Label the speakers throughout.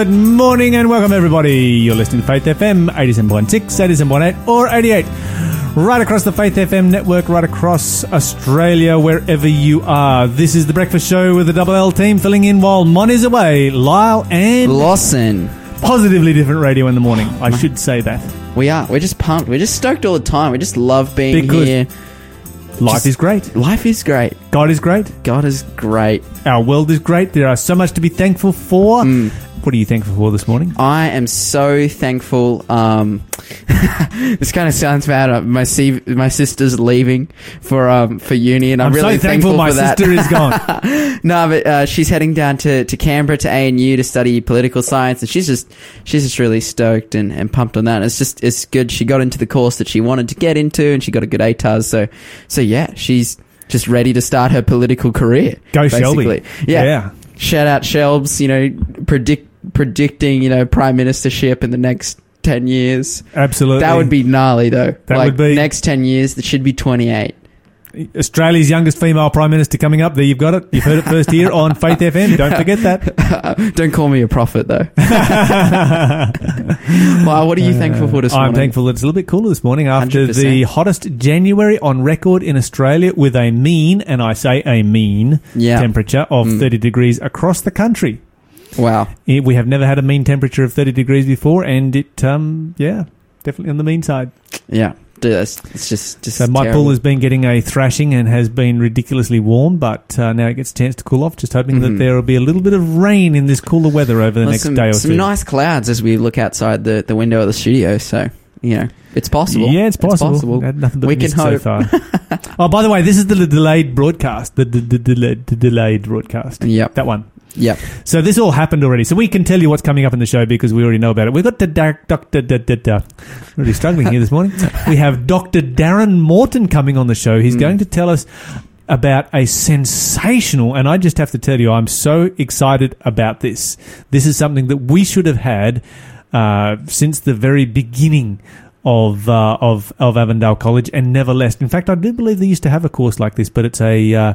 Speaker 1: Good morning and welcome everybody. You're listening to Faith FM 87.6, 87.8 or 88. Right across the Faith FM network, right across Australia, wherever you are. This is the breakfast show with the Double L team filling in while Mon is away. Lyle and
Speaker 2: Lawson.
Speaker 1: positively different radio in the morning. I should say that.
Speaker 2: We are. We're just pumped. We're just stoked all the time. We just love being
Speaker 1: Because-
Speaker 2: here.
Speaker 1: Life
Speaker 2: Just-
Speaker 1: is great.
Speaker 2: Life is great.
Speaker 1: God is great.
Speaker 2: God is great.
Speaker 1: Our world is great. There are so much to be thankful for.
Speaker 2: Mm.
Speaker 1: What are you thankful for this morning?
Speaker 2: I am so thankful. Um, this kind of sounds bad. Uh, My my sister's leaving for um for uni, and I'm,
Speaker 1: I'm
Speaker 2: really
Speaker 1: so thankful, my
Speaker 2: for that.
Speaker 1: sister is gone.
Speaker 2: no, but uh, she's heading down to, to Canberra to ANU to study political science, and she's just she's just really stoked and, and pumped on that. And it's just it's good. She got into the course that she wanted to get into, and she got a good ATARS. So so yeah, she's just ready to start her political career.
Speaker 1: Go Shelby.
Speaker 2: basically. Yeah.
Speaker 1: Yeah.
Speaker 2: Shout out Shelbs. You know, predict predicting you know prime ministership in the next ten years.
Speaker 1: Absolutely.
Speaker 2: That would be gnarly though.
Speaker 1: That
Speaker 2: like
Speaker 1: would be-
Speaker 2: next ten years. That should be twenty eight.
Speaker 1: Australia's youngest female Prime Minister coming up. There you've got it. You've heard it first here on Faith FM. Don't forget that.
Speaker 2: Don't call me a prophet though. wow, what are you thankful for this
Speaker 1: I'm
Speaker 2: morning?
Speaker 1: thankful that it's a little bit cooler this morning after
Speaker 2: 100%.
Speaker 1: the hottest January on record in Australia with a mean, and I say a mean,
Speaker 2: Yeah. Mm.
Speaker 1: temperature of 30 degrees across the country.
Speaker 2: Wow.
Speaker 1: Eh, We have never had a mean temperature of 30 degrees before, and it, um, yeah, definitely on the mean side.
Speaker 2: Yeah. That's, it's just just
Speaker 1: So my
Speaker 2: terrible.
Speaker 1: pool has been getting a thrashing and has been ridiculously warm, but uh, now it gets a chance to cool off. Just hoping that
Speaker 2: Mhm.
Speaker 1: there will be a little bit of rain in this cooler weather over the
Speaker 2: Well,
Speaker 1: next
Speaker 2: some,
Speaker 1: day or
Speaker 2: some
Speaker 1: two.
Speaker 2: nice clouds as we look outside the, the window of the studio. So you know it's possible.
Speaker 1: Yeah, it's possible. Had nothing but
Speaker 2: We can
Speaker 1: so
Speaker 2: hope.
Speaker 1: far. oh, by the way, this is the delayed broadcast. The, the, the, delayed, the delayed broadcast.
Speaker 2: Yep.
Speaker 1: That one.
Speaker 2: Yep.
Speaker 1: So this all happened already. So we can tell you what's coming up in the show because we already know about it. We've got the doctor. Da, da, da. Really struggling here this morning. We have Dr. Darren Morton coming on the show. He's
Speaker 2: Mm.
Speaker 1: going to tell us about a sensational, and I just have to tell you, I'm so excited about this. This is something that we should have had uh, since the very beginning of uh, of of Avondale College and never less. In fact, I do believe they used to have a course like this, but it's a uh,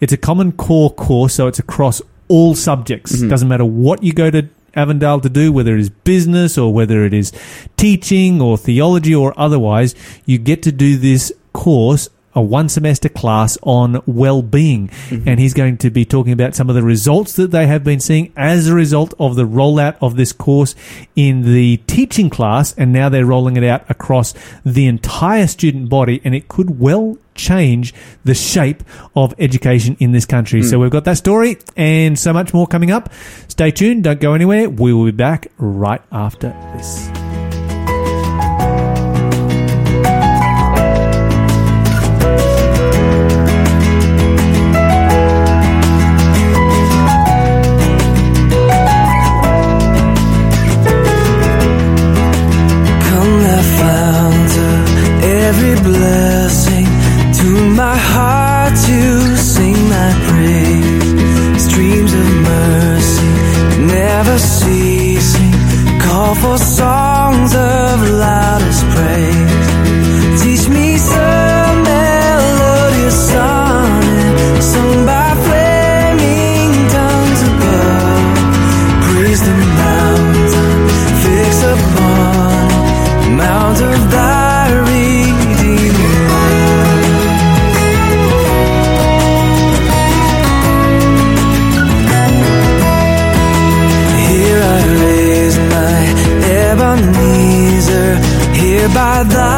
Speaker 1: it's a common core course, so it's across all subjects.
Speaker 2: Mhm.
Speaker 1: Doesn't matter what you go to Avondale to do, whether it is business or whether it is teaching or theology or otherwise, you get to do this course. A one semester class on well being. Mm-hmm. And he's going to be talking about some of the results that they have been seeing as a result of the rollout of this course in the teaching class. And now they're rolling it out across the entire student body. And it could well change the shape of education in this country. Mm. So we've got that story and so much more coming up. Stay tuned. Don't go anywhere. We will be back right after this.
Speaker 3: Every blessing to my heart to sing thy praise. Streams of mercy never ceasing. Call for songs of loudest praise. By thy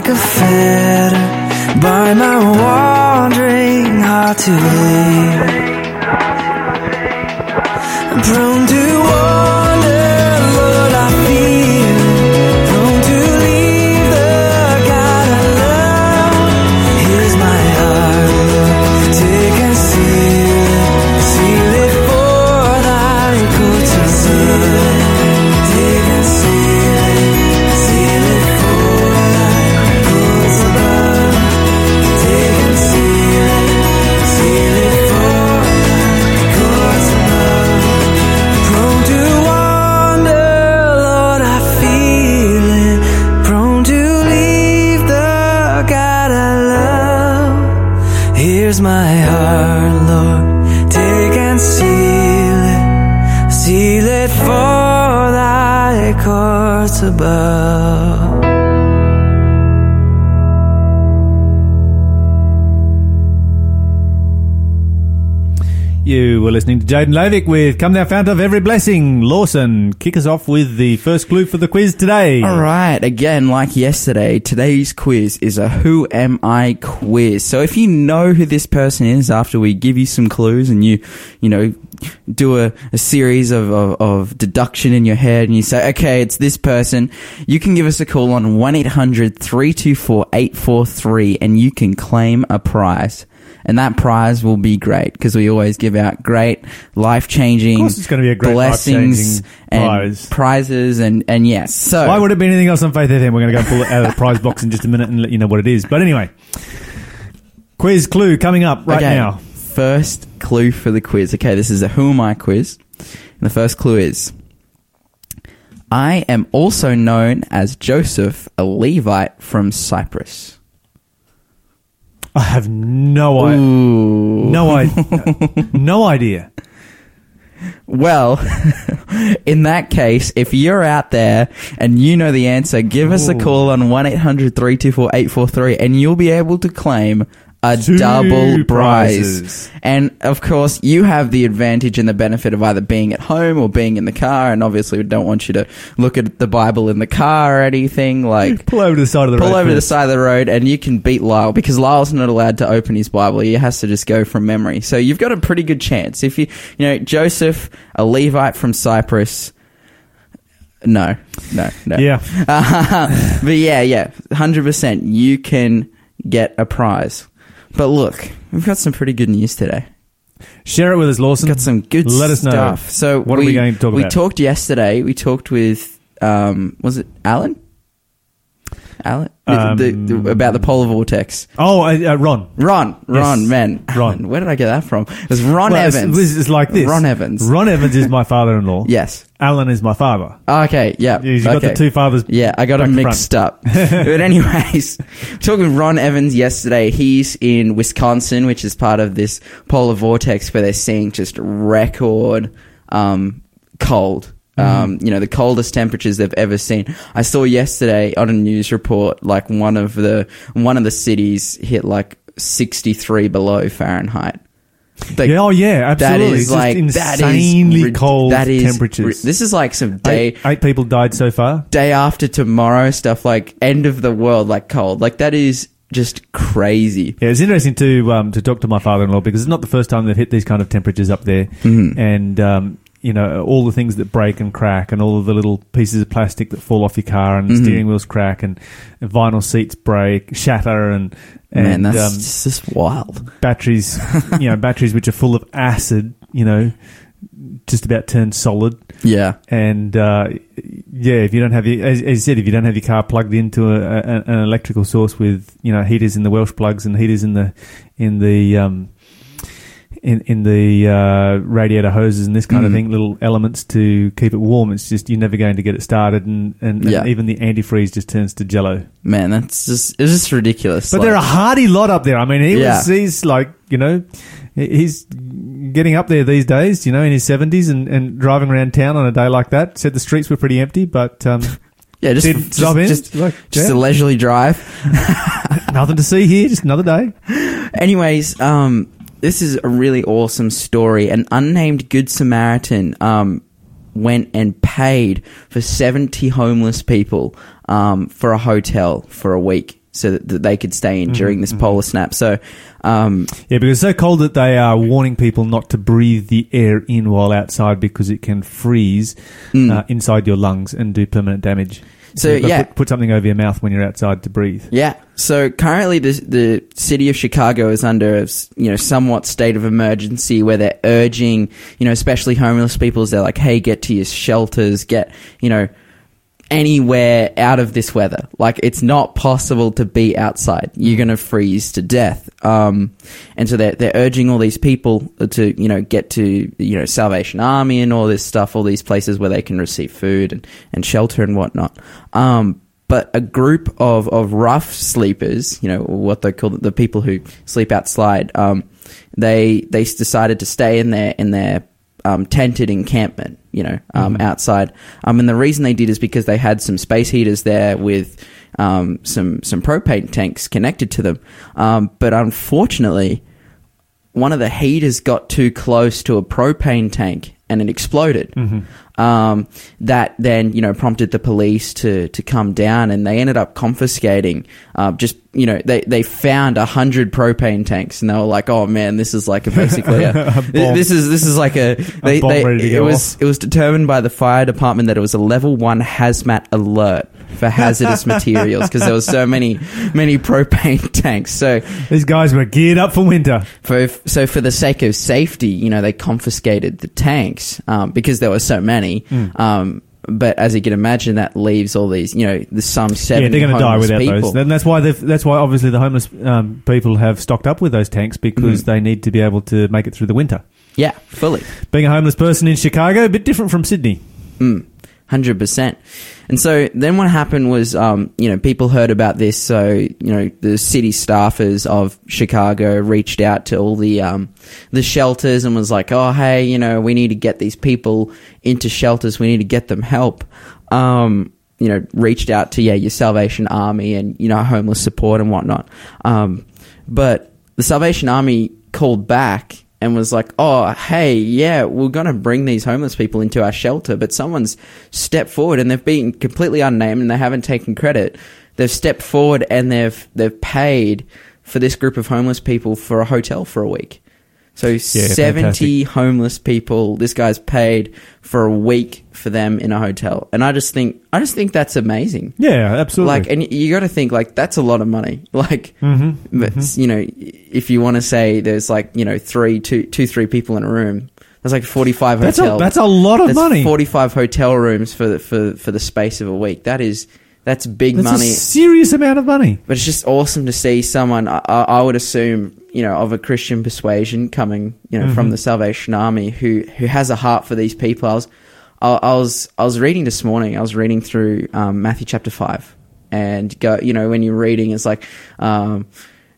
Speaker 3: like a fetter, bind my wandering heart to thee. Prone to wander,
Speaker 1: Jadon Lavik with Come Thou Fount of Every Blessing. Lawson, kick us off with the first clue for the quiz today.
Speaker 2: All right. Again, like yesterday, today's quiz is a Who Am I quiz. So if you know who this person is after we give you some clues and you, you know, do a, a series of, of, of deduction in your head and you say, okay, it's this person, you can give us a call on 1-800-324-843 and you can claim a prize. And that prize will be great because we always give out great, life changing
Speaker 1: it's gonna be a great
Speaker 2: blessings and
Speaker 1: prize.
Speaker 2: prizes and, and yes. So
Speaker 1: Why would it be anything else on Faith FM? We're going to go pull it out of the prize box in just a minute and let you know what it is. But anyway, quiz clue coming up right
Speaker 2: okay,
Speaker 1: now.
Speaker 2: First clue for the quiz. Okay, this is a Who Am I quiz. And the first clue is I am also known as Joseph, a Levite from Cyprus.
Speaker 1: I have no idea. No idea. no idea.
Speaker 2: Well, in that case, if you're out there and you know the answer, give us a call on 1 800 324 843 and you'll be able to claim a
Speaker 1: Two
Speaker 2: double prize. And of course, you have the advantage and the benefit of either being at home or being in the car. And obviously, we don't want you to look at the Bible in the car or anything. Like,
Speaker 1: Pull over to the side of the
Speaker 2: pull
Speaker 1: road.
Speaker 2: over to the side of the road and you can beat Lyle because Lyle's not allowed to open his Bible. He has to just go from memory. So you've got a pretty good chance. If you, you know, Joseph, a Levite from Cyprus. No, no, no.
Speaker 1: Yeah.
Speaker 2: Uh, but yeah, yeah, 100%. You can get a prize. But look, we've got some pretty good news today.
Speaker 1: Share it with us, Lawson.
Speaker 2: Got some good
Speaker 1: Let us know.
Speaker 2: stuff. So
Speaker 1: What are we going to talk
Speaker 2: we
Speaker 1: about?
Speaker 2: We talked yesterday. We talked with um, was it Alan? Alan The- the- the-
Speaker 1: Um,
Speaker 2: about the polar vortex.
Speaker 1: Oh, uh, uh, Ron.
Speaker 2: Ron, Ron,
Speaker 1: Yes.
Speaker 2: man,
Speaker 1: Ron.
Speaker 2: Where did I get that from? It was Ron
Speaker 1: Well, it's-
Speaker 2: Evans.
Speaker 1: This is like this.
Speaker 2: Ron Evans.
Speaker 1: Ron Evans is my father-in-law.
Speaker 2: Yes.
Speaker 1: Alan is my father.
Speaker 2: Okay. Yeah.
Speaker 1: You've got
Speaker 2: okay.
Speaker 1: the two fathers.
Speaker 2: Yeah, I got them mixed up. but anyways, talking with Ron Evans yesterday, he's in Wisconsin, which is part of this polar vortex where they're seeing just record um, cold. Um, you know, the coldest temperatures they've ever seen. I saw yesterday on a news report, like one of the one of the cities hit like sixty three below Fahrenheit. Like,
Speaker 1: Yeah, oh yeah, absolutely.
Speaker 2: is
Speaker 1: It's just
Speaker 2: like that is
Speaker 1: insanely cold
Speaker 2: that is
Speaker 1: temperatures.
Speaker 2: this is like some day
Speaker 1: eight, eight people died so far.
Speaker 2: day after tomorrow stuff like end of the world like cold like that is just crazy
Speaker 1: Yeah, it's interesting to um, to talk to my father-in-law because it's not the first time they've hit these kind of temperatures up there,
Speaker 2: Mhm.
Speaker 1: and um, you know all the things that break and crack, and all of the little pieces of plastic that fall off your car, and
Speaker 2: Mhm.
Speaker 1: steering wheels crack, and vinyl seats break, shatter, and and
Speaker 2: man that's
Speaker 1: um,
Speaker 2: just, just wild
Speaker 1: batteries, you know, batteries which are full of acid, you know, just about turn solid.
Speaker 2: yeah
Speaker 1: And uh, yeah, if you don't have your, as, as you said, if you don't have your car plugged into a, a, an electrical source with you know heaters in the Welch plugs and heaters in the in the um, in in the uh, radiator hoses and this kind of
Speaker 2: Mhm.
Speaker 1: thing, little elements to keep it warm. It's just you're never going to get it started, and and, and even the antifreeze just turns to jello.
Speaker 2: man that's just it's just ridiculous
Speaker 1: But
Speaker 2: like,
Speaker 1: they're a hardy lot up there. I mean, he
Speaker 2: Yeah.
Speaker 1: was he's like you know he's getting up there these days. You know, in his seventies and, and driving around town on a day like that. Said the streets were pretty empty, but um,
Speaker 2: yeah just just, just,
Speaker 1: like,
Speaker 2: just
Speaker 1: yeah,
Speaker 2: a leisurely drive
Speaker 1: nothing to see here. Just another day.
Speaker 2: anyways um this is a really awesome story an unnamed good samaritan um went and paid for 70 homeless people um, for a hotel for a week so that, that they could stay in during this polar snap. So, um,
Speaker 1: Yeah, because it's so cold that they are warning people not to breathe the air in while outside because it can freeze uh, inside your lungs and do permanent damage.
Speaker 2: So,
Speaker 1: you've got to
Speaker 2: yeah.
Speaker 1: put, put something over your mouth when you're outside to breathe.
Speaker 2: Yeah. So currently, the the city of Chicago is under you know somewhat state of emergency where they're urging you know especially homeless people. They're like, hey, get to your shelters, get you know anywhere out of this weather. Like it's not possible to be outside. You're gonna freeze to death. Um, and so they're they're urging all these people to you know get to you know Salvation Army and all this stuff, all these places where they can receive food and and shelter and whatnot. Um, but a group of, of rough sleepers, you know, what they call the people who sleep outside, um, they they decided to stay in their in their um, tented encampment, you know, um, outside. Um, and the reason they did is because they had some space heaters there with um, some some propane tanks connected to them. Um, but unfortunately, one of the heaters got too close to a propane tank and it exploded. Um, that then you know prompted the police to to come down and they ended up confiscating. Uh, just you know they they found a hundred propane tanks and they were like, oh man, this is like a basically a,
Speaker 1: A
Speaker 2: this is this is like a they,
Speaker 1: bomb
Speaker 2: they- it was
Speaker 1: off.
Speaker 2: it was determined by the fire department that it was a level one hazmat alert for hazardous materials because there was so many many propane tanks. So
Speaker 1: These guys were geared up for winter.
Speaker 2: for so for the sake of safety, you know, they confiscated the tanks um, because there were so many.
Speaker 1: Hmm.
Speaker 2: Um, but as you can imagine, that leaves all these, you know, the some
Speaker 1: Yeah, they're going to die without
Speaker 2: people.
Speaker 1: those. And that's why they've, that's why obviously the homeless um, people have stocked up with those tanks because
Speaker 2: Mhm.
Speaker 1: they need to be able to make it through the winter.
Speaker 2: yeah, fully.
Speaker 1: Being a homeless person in Chicago, a bit different from Sydney.
Speaker 2: Mm, 100%. And so then what happened was, um, you know, people heard about this. So, you know, the city staffers of Chicago reached out to all the, um, the shelters and was like, oh, hey, you know, we need to get these people into shelters. We need to get them help. Um, you know, reached out to, yeah, your Salvation Army and, you know, homeless support and whatnot. Um, but the Salvation Army called back and was like, "Oh, hey, yeah, we're gonna bring these homeless people into our shelter, but someone's stepped forward and they've been completely unnamed and they haven't taken credit. They've stepped forward and they've they've paid for this group of homeless people for a hotel for a week. So seventy homeless people. This guy's paid for a week for them in a hotel, and I just think I just think that's amazing.
Speaker 1: Yeah, absolutely.
Speaker 2: Like, and you got to think like that's a lot of money. Like,
Speaker 1: Mhm,
Speaker 2: but you know, if you want to say there's like you know three, two, two, three people in a room, that's like forty five
Speaker 1: that's a,
Speaker 2: hotels.
Speaker 1: that's a lot of
Speaker 2: That's
Speaker 1: money.
Speaker 2: Forty five hotel rooms for the, for for the space of a week. That is that's big
Speaker 1: That's
Speaker 2: money.
Speaker 1: a serious amount of money.
Speaker 2: But it's just awesome to see someone. I I would assume, you know, of a Christian persuasion coming, you know, from
Speaker 1: Mhm.
Speaker 2: the Salvation Army, who who has a heart for these people. I was, I, I was, I was reading this morning. I was reading through um, Matthew chapter five, and go, you know, when you're reading, it's like, um,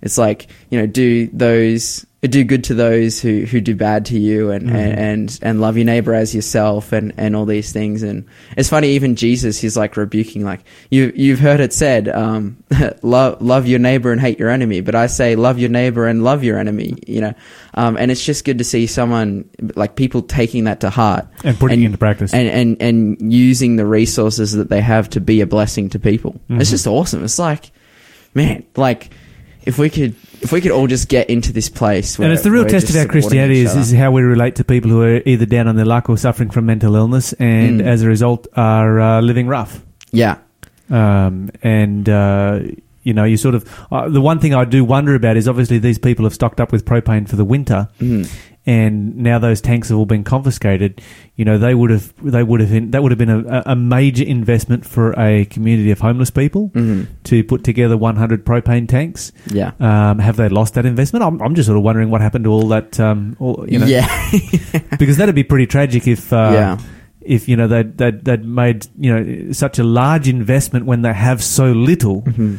Speaker 2: it's like, you know, do those. Do good to those who, who do bad to you, and,
Speaker 1: Mhm.
Speaker 2: and, and and love your neighbor as yourself, and, and all these things. And it's funny, even Jesus, he's like rebuking, like you you've heard it said, um, love love your neighbor and hate your enemy. But I say love your neighbor and love your enemy. You know, um, and it's just good to see someone like people taking that to heart
Speaker 1: And putting it into practice.
Speaker 2: and and and using the resources that they have to be a blessing to people.
Speaker 1: Mhm.
Speaker 2: It's just awesome. It's like, man, like if we could if we could all just get into this place, where
Speaker 1: and it's the real test of our Christianity is, is how we relate to people who are either down on their luck or suffering from mental illness, and
Speaker 2: Mm.
Speaker 1: as a result are uh, living rough.
Speaker 2: yeah,
Speaker 1: Um, and uh, you know, you sort of uh, the one thing I do wonder about is obviously these people have stocked up with propane for the winter,
Speaker 2: Mhm.
Speaker 1: And now those tanks have all been confiscated. You know, they would have they would have that would have been a, a major investment for a community of homeless people
Speaker 2: Mhm.
Speaker 1: to put together 100 propane tanks.
Speaker 2: yeah,
Speaker 1: Um, have they lost that investment? I'm, I'm just sort of wondering what happened to all that. Um, all, you know,
Speaker 2: yeah,
Speaker 1: because that'd be pretty tragic if. Uh,
Speaker 2: yeah,
Speaker 1: If you know they'd, they'd they'd made you know such a large investment when they have so little
Speaker 2: Mhm.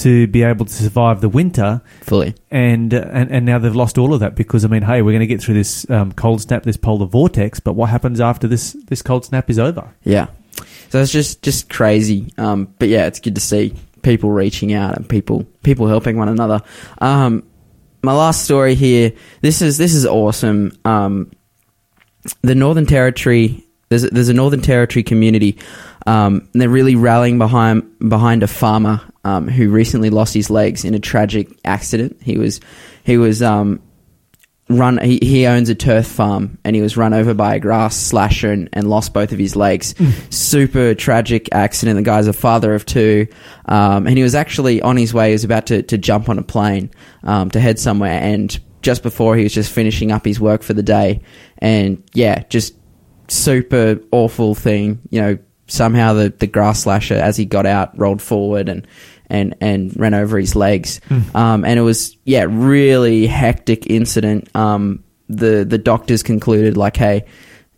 Speaker 1: To be able to survive the winter,
Speaker 2: fully.
Speaker 1: and uh, and and now they've lost all of that because I mean, hey, we're going to get through this um, cold snap, this polar vortex, but what happens after this this cold snap is over?
Speaker 2: Yeah. So it's just just crazy. Um, but yeah, it's good to see people reaching out and people people helping one another. Um, my last story here. This is this is awesome. Um, the Northern Territory there's a, there's a Northern Territory community, um, and they're really rallying behind behind a farmer um, who recently lost his legs in a tragic accident. He was he was um, run. He, he owns a turf farm, and he was run over by a grass slasher and, and lost both of his legs. Super tragic accident. The guy's a father of two, um, and he was actually on his way. He was about to, to jump on a plane um, to head somewhere, and just before he was just finishing up his work for the day, and yeah, just super awful thing. You know, somehow the, the grass slasher, as he got out, rolled forward and and and ran over his legs. Um, and it was yeah, really hectic incident. Um, the the doctors concluded like, hey.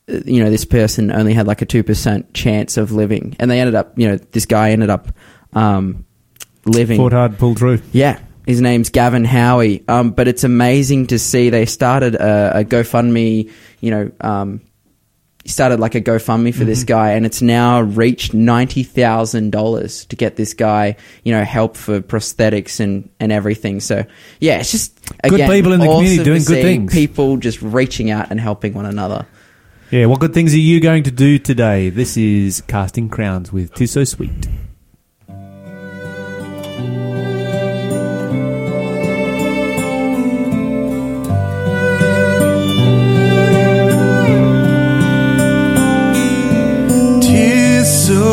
Speaker 2: You know, this person only had like a two percent chance of living, and they ended up. You know, this guy ended up um, living.
Speaker 1: Fought hard, pulled through.
Speaker 2: Yeah, his name's Gavin Howie. Um, but it's amazing to see they started a, a GoFundMe. You know, um, started like a GoFundMe for this mm-hmm. guy, and it's now reached ninety thousand dollars to get this guy. You know, help for prosthetics and and everything. So yeah, it's just
Speaker 1: Good people in the community doing good things.
Speaker 2: People just reaching out and helping one another.
Speaker 1: Yeah, what good things are you going to do today? This is Casting Crowns with Tis So Sweet.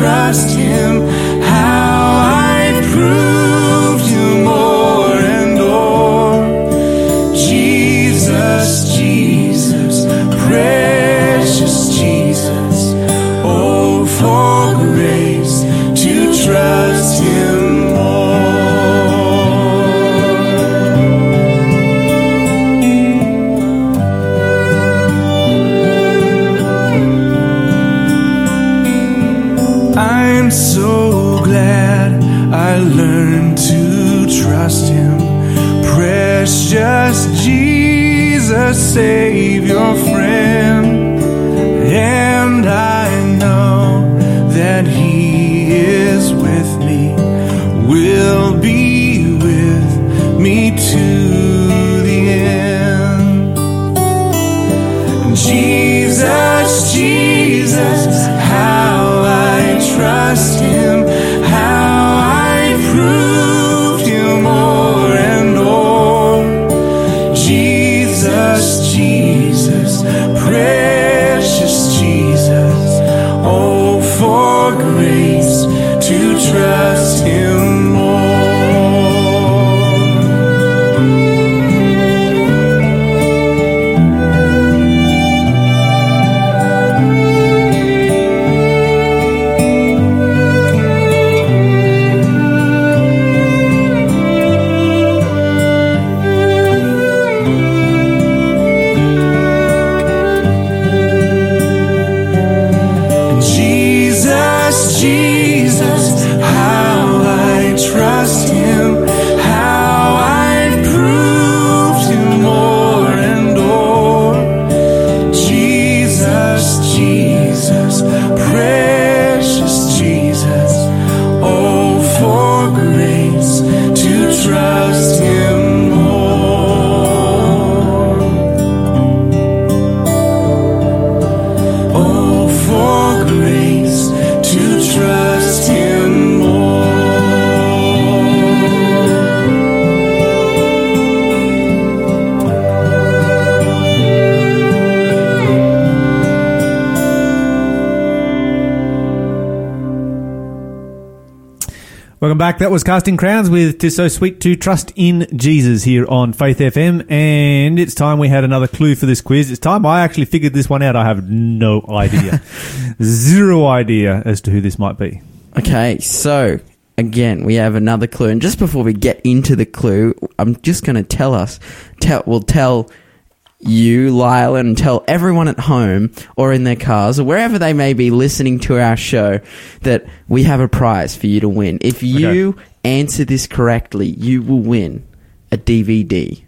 Speaker 3: trust him, glad I learned to trust Him. Precious Jesus, Savior, friend. And I know that He is with me, will be
Speaker 1: back. That was Casting Crowns with Tis So Sweet to Trust in Jesus here on Faith FM. And it's time we had another clue for this quiz. It's time I actually figured this one out. I have no idea. Zero idea as to who this might be.
Speaker 2: Okay, so again, we have another clue, and just before we get into the clue, I'm just going to tell us, tell, we'll tell you, Lyle, and tell everyone at home or in their cars or wherever they may be listening to our show that we have a prize for you to win. If you answer this correctly, you will win a DVD.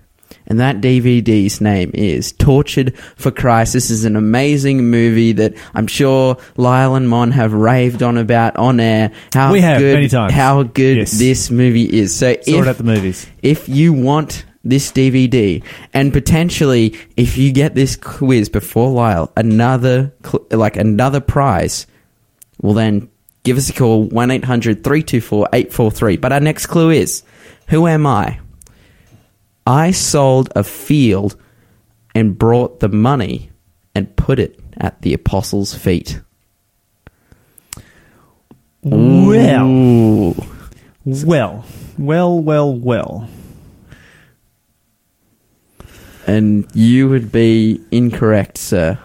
Speaker 2: And that DVD's name is Tortured for Christ. This is an amazing movie that I'm sure Lyle and Mon have raved on about on air. How
Speaker 1: We have,
Speaker 2: good,
Speaker 1: many times.
Speaker 2: How good
Speaker 1: Yes.
Speaker 2: this movie is. So
Speaker 1: Saw it
Speaker 2: if
Speaker 1: at the movies.
Speaker 2: if you want this DVD, and potentially if you get this quiz before Lyle, another cl- like another prize, well then give us a call one 843 But our next clue is, who am I? I sold a field and brought the money and put it at the apostles' feet.
Speaker 1: Well,
Speaker 2: Ooh.
Speaker 1: well, well, well, well.
Speaker 2: And you would be incorrect, sir.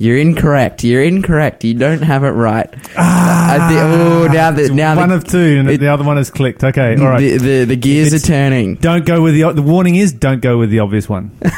Speaker 2: You're incorrect. You're incorrect. You don't have it right. I thi- ah, oh, now the now
Speaker 1: one
Speaker 2: the,
Speaker 1: of two, and
Speaker 2: it-
Speaker 1: the other one has clicked. Okay, all right.
Speaker 2: the, the the gears are turning.
Speaker 1: don't go with the the warning is don't go with the obvious one.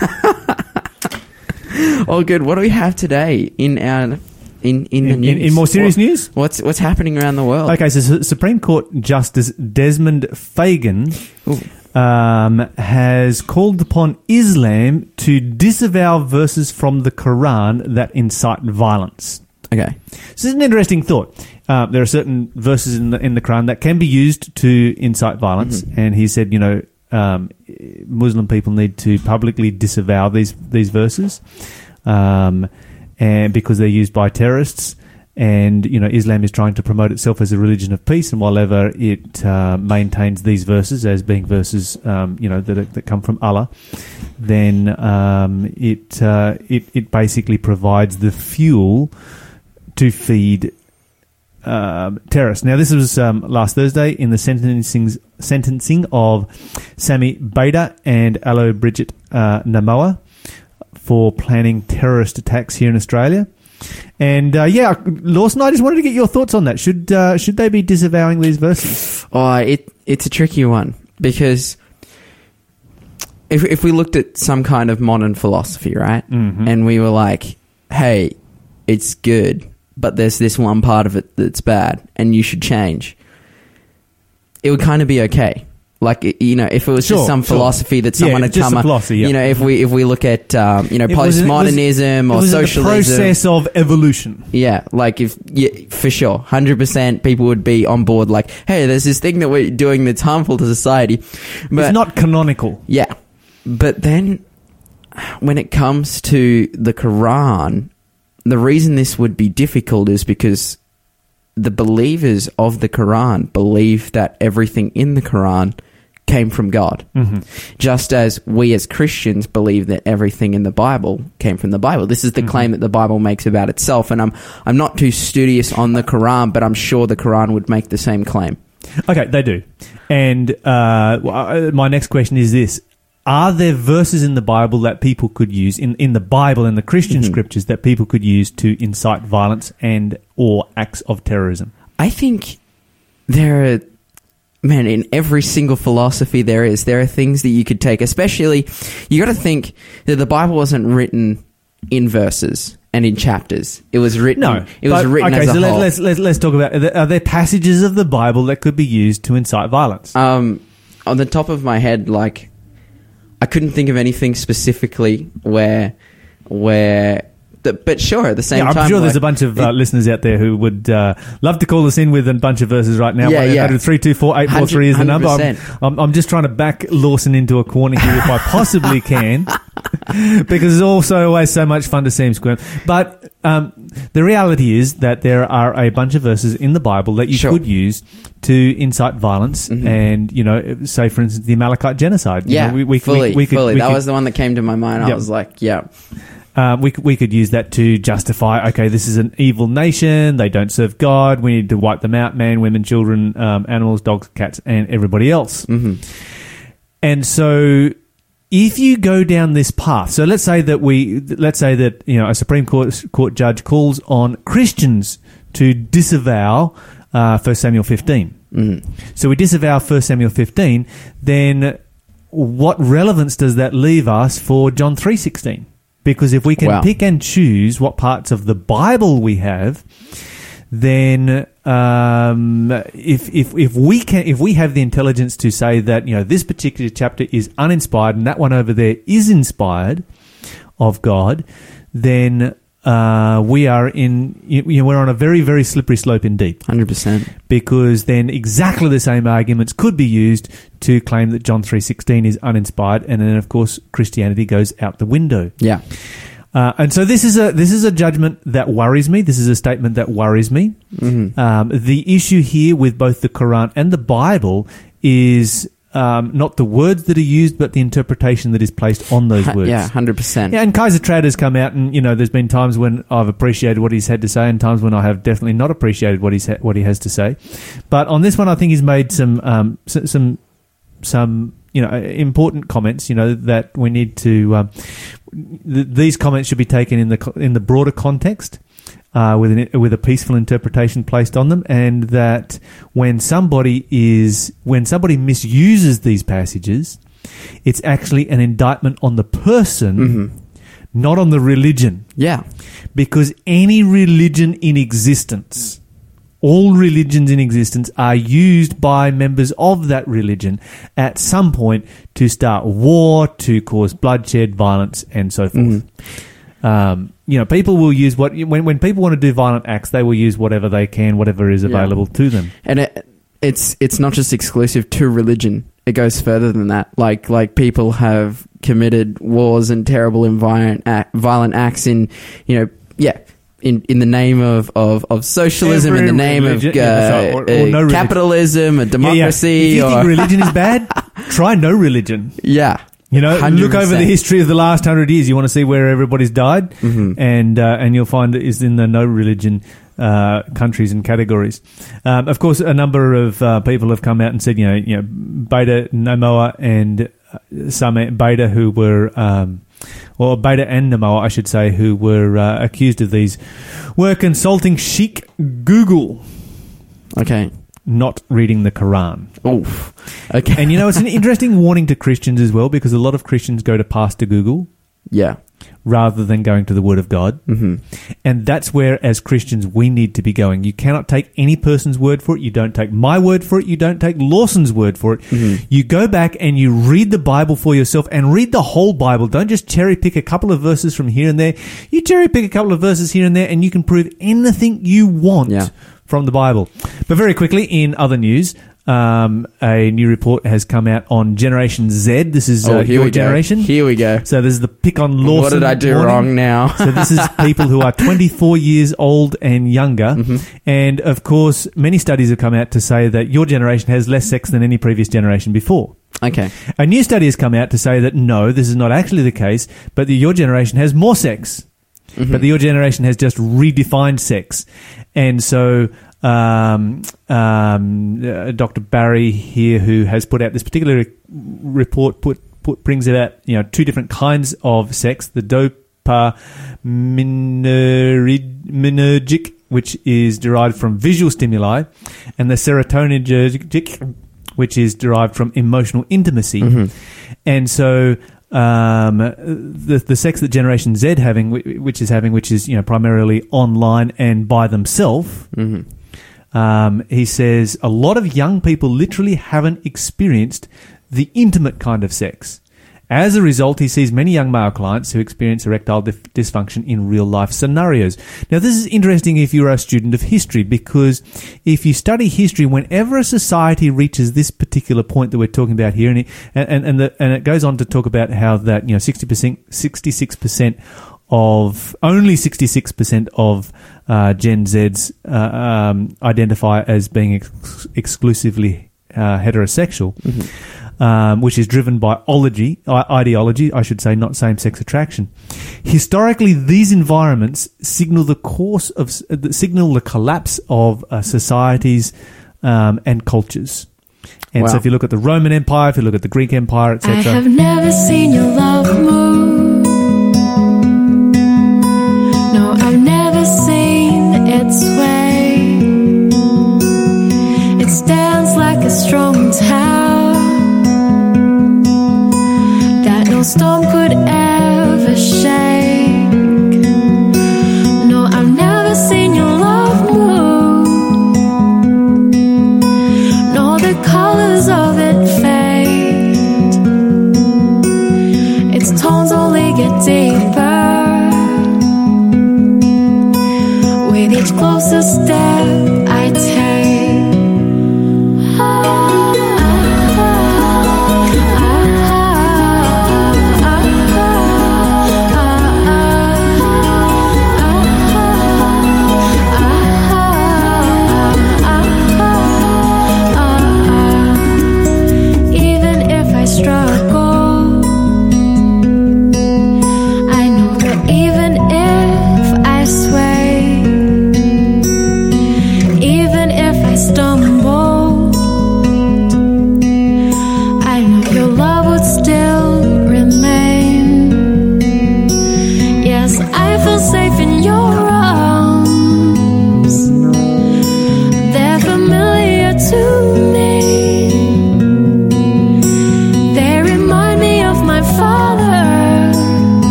Speaker 2: Oh, good. What do we have today in our in in the
Speaker 1: In,
Speaker 2: news?
Speaker 1: in, in more serious
Speaker 2: What-
Speaker 1: news,
Speaker 2: What's what's happening around the world?
Speaker 1: okay. So Supreme Court Justice Desmond Fagan
Speaker 2: Ooh.
Speaker 1: Um, has called upon Islam to disavow verses from the Quran that incite violence.
Speaker 2: Okay.
Speaker 1: This is an interesting thought. Uh, there are certain verses in the in the Quran that can be used to incite violence,
Speaker 2: Mm-hmm.
Speaker 1: and he said, you know, um, Muslim people need to publicly disavow these these verses, um, and because they're used by terrorists. And you know, Islam is trying to promote itself as a religion of peace, and while ever it uh, maintains these verses as being verses, um, you know, that that come from Allah, then um, it uh, it it basically provides the fuel to feed um, terrorists. Now, this was um, last Thursday in the sentencing sentencing of Sami Bayda and Alo Bridget uh, Namoa for planning terrorist attacks here in Australia. And uh, yeah, Lawson, I just wanted to get your thoughts on that. Should uh, should they be disavowing these verses?
Speaker 2: Oh, it it's a tricky one because if if we looked at some kind of modern philosophy, right,
Speaker 1: Mhm.
Speaker 2: and we were like, "Hey, it's good, but there's this one part of it that's bad, and you should change," it would kind of be okay. Like you know, if it was
Speaker 1: Sure,
Speaker 2: just some
Speaker 1: sure.
Speaker 2: philosophy that
Speaker 1: Yeah,
Speaker 2: someone had
Speaker 1: just
Speaker 2: come
Speaker 1: a
Speaker 2: up,
Speaker 1: philosophy, yeah.
Speaker 2: you know, if we if we look at um, you know
Speaker 1: It was- it was-
Speaker 2: postmodernism
Speaker 1: it
Speaker 2: or
Speaker 1: was
Speaker 2: socialism,
Speaker 1: the process of evolution.
Speaker 2: yeah, like if yeah, for sure, hundred percent, people would be on board. Like, hey, there's this thing that we're doing that's harmful to society, but
Speaker 1: it's not canonical.
Speaker 2: yeah, but then when it comes to the Quran, the reason this would be difficult is because the believers of the Quran believe that everything in the Quran came from God.
Speaker 1: hmm
Speaker 2: Just as we as Christians believe that everything in the Bible came from the Bible. This is the claim that the Bible makes about itself. And I'm, I'm not too studious on the Quran, but I'm sure the Quran would make the same claim.
Speaker 1: Okay, they do. And uh, uh, my next question is this: Are there verses in the Bible that people could use in in the Bible and the Christian
Speaker 2: Mhm.
Speaker 1: scriptures that people could use to incite violence and or acts of terrorism?
Speaker 2: I think there are, man, in every single philosophy there is, there are things that you could take, especially, you got to think that the Bible wasn't written in verses and in chapters. It was written,
Speaker 1: No,
Speaker 2: it was
Speaker 1: but-
Speaker 2: written
Speaker 1: okay.
Speaker 2: as a
Speaker 1: so
Speaker 2: whole.
Speaker 1: let's let's let's talk about are there, are there passages of the Bible that could be used to incite violence?
Speaker 2: Um, on the top of my head, like I couldn't think of anything specifically where, where, the, but sure, at the same
Speaker 1: yeah, I'm
Speaker 2: time,
Speaker 1: sure there's
Speaker 2: like,
Speaker 1: a bunch of uh, listeners out there who would uh, love to call us in with a bunch of verses right now.
Speaker 2: Yeah, yeah.
Speaker 1: Three two four eight four three is the number. I'm, I'm, I'm just trying to back Lawson into a corner here if I possibly can, because it's also always so much fun to see him squirm. But um, the reality is that there are a bunch of verses in the Bible that you
Speaker 2: Sure.
Speaker 1: could use to incite violence,
Speaker 2: Mhm.
Speaker 1: and you know, say for instance, the Amalekite genocide. You
Speaker 2: yeah,
Speaker 1: know, we, we,
Speaker 2: fully,
Speaker 1: we, we could,
Speaker 2: fully. that
Speaker 1: could-
Speaker 2: was the one that came to my mind. I was like, yeah,
Speaker 1: um, we, could- we could use that to justify, okay, this is an evil nation. They don't serve God. We need to wipe them out man, women, children, um, animals, dogs, cats, and everybody else.
Speaker 2: hmm
Speaker 1: And so if you go down this path, so let's say that we, let's say that, you know, a Supreme Court, Court judge calls on Christians to disavow uh, 1 Samuel 15.
Speaker 2: hmm
Speaker 1: So we disavow 1 Samuel 15, then what relevance does that leave us for John 3:16? Because if we can
Speaker 2: Wow.
Speaker 1: pick and choose what parts of the Bible we have, then um, if if if we can if we have the intelligence to say that you know this particular chapter is uninspired and that one over there is inspired of God, then uh, we are in you know, we're on a very very slippery slope indeed
Speaker 2: Hundred percent.
Speaker 1: because then exactly the same arguments could be used to claim that John 3:16 is uninspired and then of course Christianity goes out the window.
Speaker 2: Yeah.
Speaker 1: Uh, and so this is a this is a judgment that worries me. This is a statement that worries me.
Speaker 2: Mm-hmm.
Speaker 1: Um, the issue here with both the Quran and the Bible is um, not the words that are used, but the interpretation that is placed on those words.
Speaker 2: Yeah. Hundred percent.
Speaker 1: Yeah, and Keysar Trad has come out, and you know, there's been times when I've appreciated what he's had to say, and times when I have definitely not appreciated what he's ha- what he has to say. But on this one, I think he's made some um, s- some some you know important comments. You know that we need to um, th- these comments should be taken in the co- in the broader context. Uh, with an, with a peaceful interpretation placed on them, and that when somebody is when somebody misuses these passages, it's actually an indictment on the person,
Speaker 2: Mm-hmm.
Speaker 1: not on the religion.
Speaker 2: Yeah.
Speaker 1: Because any religion in existence, all religions in existence are used by members of that religion at some point to start war, to cause bloodshed, violence, and so forth. Um, you know, people will use what when when people want to do violent acts, they will use whatever they can, whatever is
Speaker 2: Yeah.
Speaker 1: available to them.
Speaker 2: and it, it's it's not just exclusive to religion. It goes further than that. Like like people have committed wars and terrible environment act, violent acts in you know yeah. In, in the name of, of, of socialism, in the name
Speaker 1: religion-
Speaker 2: of uh,
Speaker 1: right, or- or
Speaker 2: uh,
Speaker 1: no
Speaker 2: capitalism, a
Speaker 1: Yeah, yeah.
Speaker 2: democracy,
Speaker 1: If you
Speaker 2: or
Speaker 1: think religion is bad, try no religion.
Speaker 2: yeah,
Speaker 1: You know, look over the history of the last hundred years. You want to see where everybody's died,
Speaker 2: Mm-hmm.
Speaker 1: and uh, and you'll find it is in the no religion uh, countries and categories. Um, of course, a number of uh, people have come out and said, you know, you know, Bayda Namoa and uh, some Bayda who were. Um, or Bayda and Namoa, I should say, who were uh, accused of these, were consulting Sheikh Google,
Speaker 2: okay,
Speaker 1: not reading the Quran.
Speaker 2: oof, okay,
Speaker 1: And you know, it's an interesting warning to Christians as well, because a lot of Christians go to Pastor Google
Speaker 2: yeah,
Speaker 1: rather than going to the Word of God.
Speaker 2: hmm
Speaker 1: And that's where, as Christians, we need to be going. You cannot take any person's word for it. You don't take my word for it. You don't take Lawson's word for it. You go back and you read the Bible for yourself and read the whole Bible. Don't just cherry pick a couple of verses from here and there. You cherry pick a couple of verses here and there and you can prove anything you want
Speaker 2: Yeah.
Speaker 1: From the Bible. But very quickly, in other news, um, a new report has come out on Generation Z. This is uh,
Speaker 2: oh,
Speaker 1: your
Speaker 2: we
Speaker 1: generation.
Speaker 2: go, here we go.
Speaker 1: So this is the pick on Lawson.
Speaker 2: What did I do
Speaker 1: warning.
Speaker 2: wrong now?
Speaker 1: So this is people who are 24 years old and younger.
Speaker 2: Mm-hmm.
Speaker 1: And of course, many studies have come out to say that your generation has less sex than any previous generation before.
Speaker 2: okay,
Speaker 1: A new study has come out to say that no, this is not actually the case, but that your generation has more sex.
Speaker 2: Mm-hmm.
Speaker 1: But that your generation has just redefined sex. And so, um, um, uh, Dr. Barry here, who has put out this particular re- report, put, put brings it out, you know, two different kinds of sex: the dopaminergic, which is derived from visual stimuli, and the serotonergic, which is derived from emotional intimacy. And so, um, the the sex that Generation Z having, which is having, which is you know primarily online and by themselves. Um, he says a lot of young people literally haven't experienced the intimate kind of sex. As a result, he sees many young male clients who experience erectile dif- dysfunction in real life scenarios. Now, this is interesting if you're a student of history because if you study history, whenever a society reaches this particular point that we're talking about here, and it, and, and, the, and it goes on to talk about how that, you know, 60%, 66% of only 66% of uh, Gen Zs uh, um, identify as being ex- exclusively uh, heterosexual, um, which is driven by ology, ideology, I should say, not same-sex attraction. Historically, these environments signal the course of uh, signal the collapse of uh, societies um, and cultures. And so, if you look at the Roman Empire, if you look at the Greek Empire,
Speaker 4: I
Speaker 1: etc.,
Speaker 4: have never seen your love move. Storm could ever shake. No, I've never seen your love move. No, the colors of it fade. Its tones only get deeper with each closer step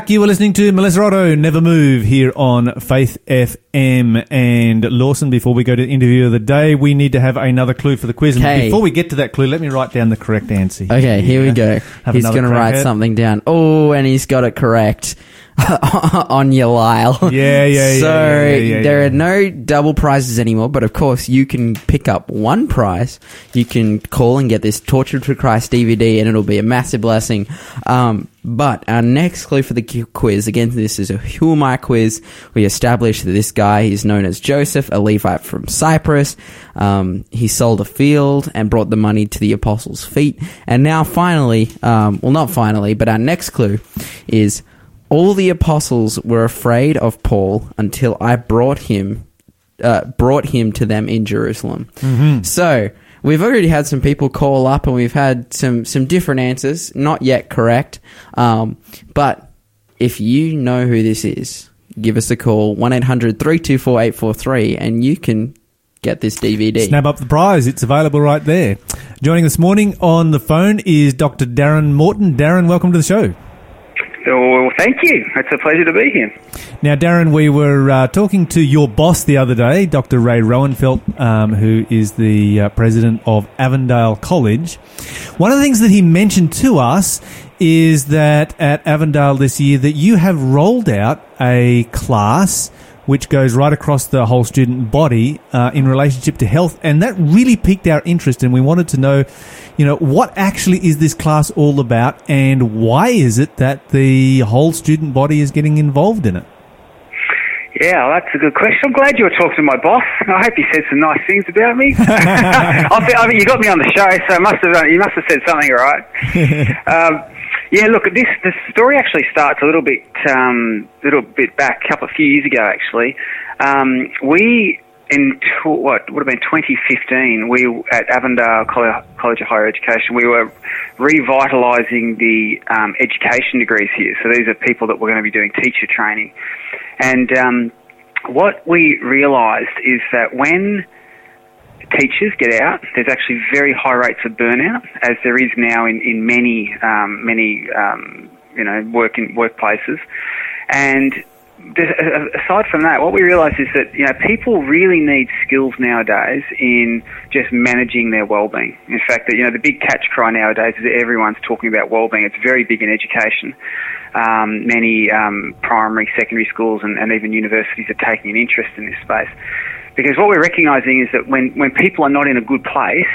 Speaker 1: back. You were listening to Melissa Otto, Never Move, here on Faith FM. And Lawson, before we go to the interview of the day, we need to have another clue for the quiz. And
Speaker 2: Okay.
Speaker 1: before we get to that clue, let me write down the correct answer.
Speaker 2: Okay, here we go.
Speaker 1: Have
Speaker 2: he's
Speaker 1: another
Speaker 2: going to
Speaker 1: crack
Speaker 2: write
Speaker 1: at it.
Speaker 2: something down. Oh, and he's got it correct on your Lyle.
Speaker 1: Yeah, yeah, yeah,
Speaker 2: So
Speaker 1: yeah, yeah, yeah,
Speaker 2: there
Speaker 1: yeah.
Speaker 2: are no double prizes anymore, but of course you can pick up one prize. You can call and get this Tortured for Christ DVD, and it'll be a massive blessing. Um, but our next clue for the Q- quiz, again, this is a Who Am I quiz. We established that this guy is known as Joseph, a Levite from Cyprus. Um, he sold a field and brought the money to the apostles' feet. And now finally, um, well, not finally, but our next clue is all the apostles were afraid of Paul until I brought him uh, brought him to them in Jerusalem. So we've already had some people call up, and we've had some some different answers, not yet correct. Um, but if you know who this is, give us a call one 843 and you can get this DVD.
Speaker 1: Snap up the prize. It's available right there. Joining this morning on the phone is Dr. Darren Morton. Darren, welcome to the show.
Speaker 5: Well, thank you. It's a pleasure to be here.
Speaker 1: Now, Darren, we were uh, talking to your boss the other day, Dr. Ray Roennfeldt, um, who is the uh, president of Avondale College. One of the things that he mentioned to us is that at Avondale this year that you have rolled out a class which goes right across the whole student body uh, in relationship to health, and that really piqued our interest. And we wanted to know, you know, what actually is this class all about, and why is it that the whole student body is getting involved in it?
Speaker 5: Yeah, well, that's a good question. I'm glad you were talking to my boss. I hope he said some nice things about me. I mean, you got me on the show, so must have you must have said something right? um, yeah, look, this the story actually starts a little bit, um, little bit back, a couple of few years ago, actually. um, we in what would have been 2015, we at Avondale Colle- College of Higher Education, we were revitalising the um, education degrees here. So these are people that were going to be doing teacher training, and um, what we realised is that when teachers get out, there's actually very high rates of burnout, as there is now in in many um, many um, you know working workplaces, and aside from that, what we realise is that you know people really need skills nowadays in just managing their well-being. In fact, that you know the big catch cry nowadays is that everyone's talking about well-being. It's very big in education. Um, many um, primary, secondary schools, and, and even universities are taking an interest in this space because what we're recognising is that when when people are not in a good place.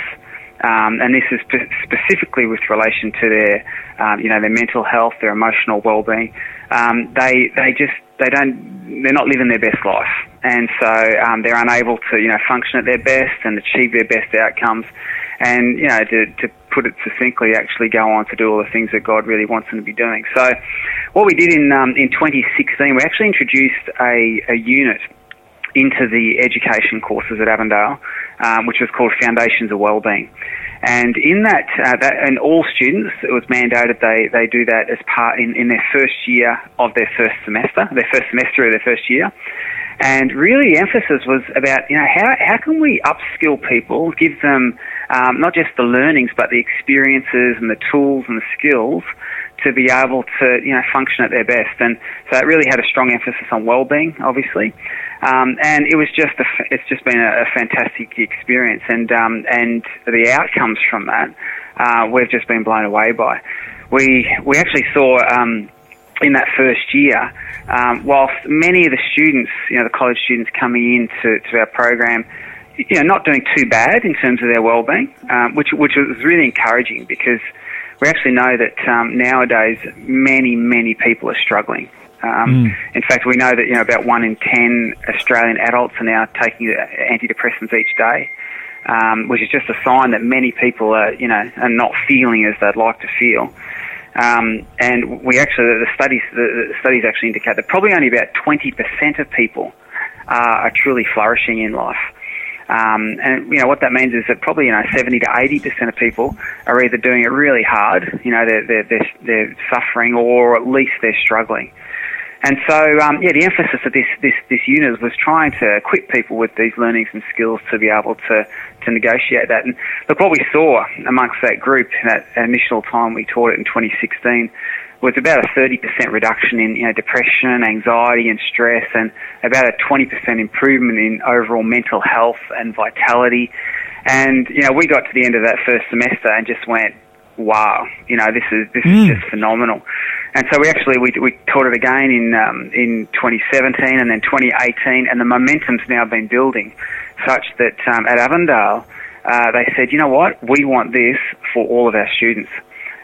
Speaker 5: Um, and this is spe- specifically with relation to their, um, you know, their mental health, their emotional well-being. Um, they they just they don't they're not living their best life, and so um, they're unable to you know function at their best and achieve their best outcomes, and you know to, to put it succinctly, actually go on to do all the things that God really wants them to be doing. So, what we did in um, in 2016, we actually introduced a, a unit into the education courses at Avondale, um, which was called Foundations of Wellbeing. And in that, uh, that, and all students, it was mandated they, they do that as part in, in their first year of their first semester, their first semester of their first year. And really, the emphasis was about you know how how can we upskill people, give them um, not just the learnings but the experiences and the tools and the skills to be able to you know function at their best. And so it really had a strong emphasis on well-being, obviously. Um, and it was just a, it's just been a, a fantastic experience, and um, and the outcomes from that uh, we've just been blown away by. We we actually saw um, in that first year, um, whilst many of the students, you know, the college students coming into to our program, you know, not doing too bad in terms of their well-being, um, which which was really encouraging because we actually know that um, nowadays many many people are struggling. Um, In fact, we know that you know about one in ten Australian adults are now taking antidepressants each day, um, which is just a sign that many people are you know are not feeling as they'd like to feel. Um, and we actually the studies the, studies actually indicate that probably only about twenty percent of people uh, are truly flourishing in life. Um, and you know what that means is that probably you know seventy to eighty percent of people are either doing it really hard, you know they're they're they're, they're suffering, or at least they're struggling. And so, um, yeah, the emphasis of this, this, this unit was trying to equip people with these learnings and skills to be able to, to negotiate that. And look, what we saw amongst that group, in that initial time we taught it in 2016, was about a 30% reduction in you know, depression, anxiety and stress, and about a 20% improvement in overall mental health and vitality. And, you know, we got to the end of that first semester and just went, wow, you know, this is this is just phenomenal. And so we actually we, we taught it again in um, in 2017 and then 2018, and the momentum's now been building, such that um, at Avondale uh, they said, you know what, we want this for all of our students.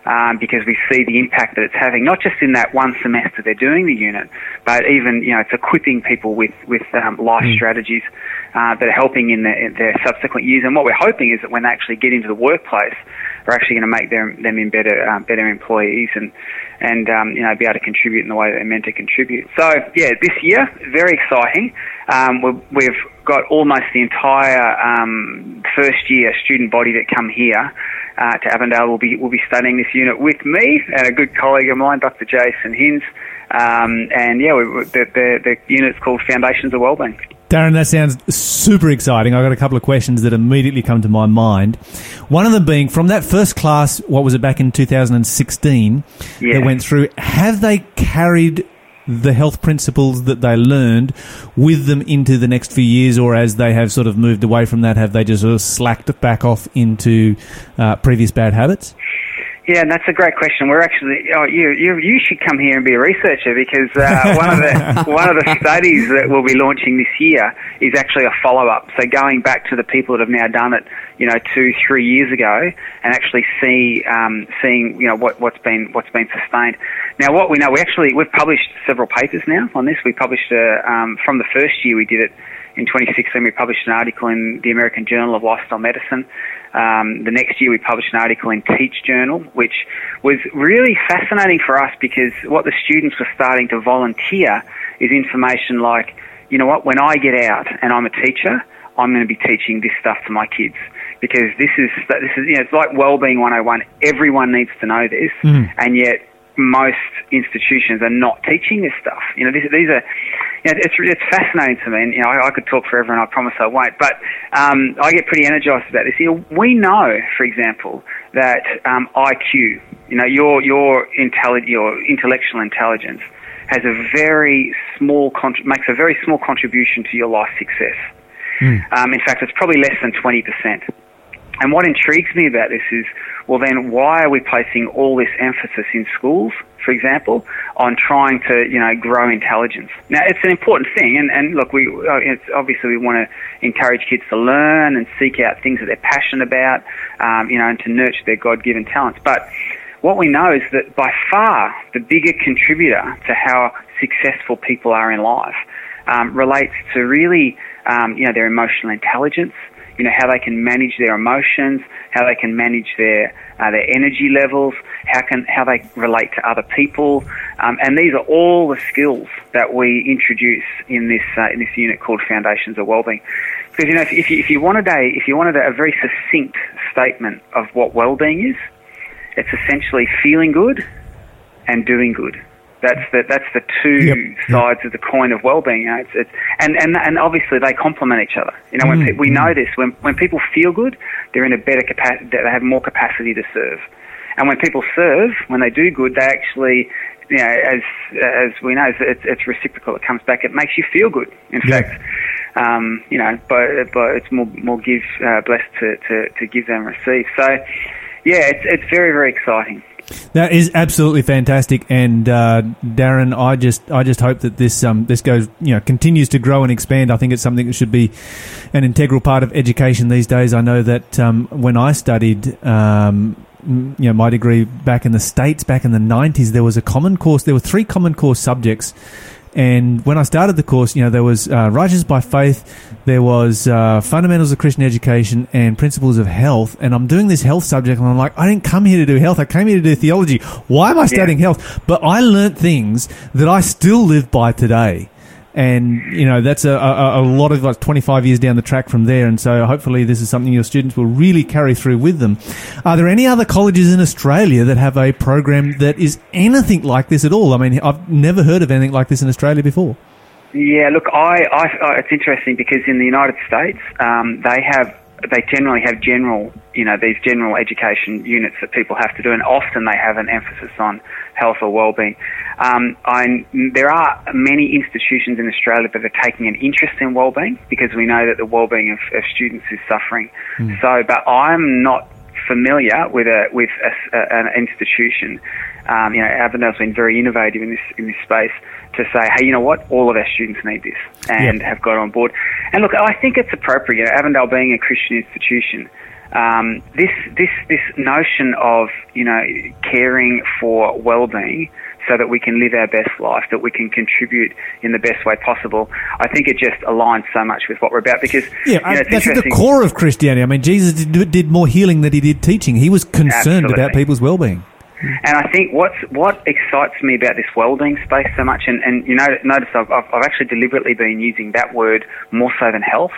Speaker 5: Um, because we see the impact that it's having, not just in that one semester they're doing the unit, but even you know it's equipping people with with um, life strategies uh, that are helping in their, in their subsequent years. And what we're hoping is that when they actually get into the workplace, they're actually going to make them them in better um, better employees and and um, you know be able to contribute in the way that they're meant to contribute. So yeah, this year very exciting. Um, we've, we've got almost the entire um, first year student body that come here uh, to Avondale will be will be studying this unit with me and a good colleague of mine, Dr. Jason Hinze. Um, and yeah, we- the, the the unit's called Foundations of Wellbeing.
Speaker 1: Darren, that sounds super exciting. I've got a couple of questions that immediately come to my mind. One of them being from that first class, what was it back in 2016
Speaker 5: Yeah.
Speaker 1: that went through, have they carried the health principles that they learned with them into the next few years, or as they have sort of moved away from that, have they just sort of slacked back off into uh, previous bad habits?
Speaker 5: Yeah, and that's a great question. We're actually oh, you you you should come here and be a researcher because uh, one of the one of the studies that we'll be launching this year is actually a follow up. So going back to the people that have now done it, you know, two three years ago, and actually see um, seeing you know what what's been what's been sustained. Now, what we know, we actually we've published several papers now on this. We published uh, um, from the first year we did it in 2016. We published an article in the American Journal of Lifestyle Medicine. Um, the next year, we published an article in Teach Journal, which was really fascinating for us because what the students were starting to volunteer is information like, you know what, when I get out and I'm a teacher, I'm going to be teaching this stuff to my kids because this is this is you know it's like well-being 101. Everyone needs to know this, and yet most institutions are not teaching this stuff. You know, these, these are, you know, it's it's fascinating to me. And, you know, I, I could talk forever, and I promise I won't. But um, I get pretty energized about this. You know, we know, for example, that um, IQ, you know, your your intelli- your intellectual intelligence has a very small contr makes a very small contribution to your life success. Um, in fact, it's probably less than twenty percent. And what intrigues me about this is, well, then why are we placing all this emphasis in schools, for example, on trying to, you know, grow intelligence? Now, it's an important thing, and, and look, we uh, it's obviously we want to encourage kids to learn and seek out things that they're passionate about, um, you know, and to nurture their God-given talents. But what we know is that by far the bigger contributor to how successful people are in life um, relates to really, um, you know, their emotional intelligence, you know, how they can manage their emotions, how they can manage their uh, their energy levels, how can how they relate to other people, um, and these are all the skills that we introduce in this uh, in this unit called Foundations of Wellbeing. Because you know, if, if you if you wanted a if you wanted a, a very succinct statement of what well-being is, it's essentially feeling good and doing good. That's the that's the two
Speaker 1: Yep, yep.
Speaker 5: sides of the coin of well-being. You know, it's, it's and and and obviously they complement each other. You know, when
Speaker 1: Mm,
Speaker 5: pe- we know this, when when people feel good, they're in a better capacity. They have more capacity to serve. And when people serve, when they do good, they actually, you know, as as we know, it's, it's, reciprocal. It comes back. It makes you feel good. In
Speaker 1: Yeah.
Speaker 5: fact, um, you know, but but it's more more give uh, blessed to, to to give than receive. So, yeah, it's it's very very exciting.
Speaker 1: That is absolutely fantastic, and uh, Darren, I just I just hope that this um, this goes you know continues to grow and expand. I think it's something that should be an integral part of education these days. I know that um, when I studied. Um, you know, my degree back in the States, back in the 90s, there was a common course. There were three common course subjects. And when I started the course, you know, there was uh, Righteous by Faith, there was uh, Fundamentals of Christian Education, and Principles of Health. And I'm doing this health subject, and I'm like, I didn't come here to do health. I came here to do theology. Why am I studying health? But I learnt things that I still live by today. And you know that's a, a, a lot of like 25 years down the track from there, and so hopefully this is something your students will really carry through with them. Are there any other colleges in Australia that have a program that is anything like this at all? I mean, I've never heard of anything like this in Australia before.
Speaker 5: Yeah, look, I, I, uh, it's interesting because in the United States, um, they have, they generally have general, you know, these general education units that people have to do, and often they have an emphasis on health or well-being. Um, I, there are many institutions in Australia that are taking an interest in well-being because we know that the well-being of, of students is suffering. So, but I'm not familiar with a with a, an institution. Um, you know, Avondale's been very innovative in this in this space to say, hey, you know what, all of our students need this, and have got on board. And look, I think it's appropriate. You know, Avondale being a Christian institution, um, this this this notion of you know caring for well-being so that we can live our best life, that we can contribute in the best way possible. I think it just aligns so much with what we're about because
Speaker 1: Yeah,
Speaker 5: you know,
Speaker 1: I, that's at the core of Christianity. I mean, Jesus did, did more healing than he did teaching. He was concerned
Speaker 5: Absolutely.
Speaker 1: about people's well-being.
Speaker 5: And I think what's what excites me about this well-being space so much, and, and you know, notice I've, I've I've actually deliberately been using that word more so than health,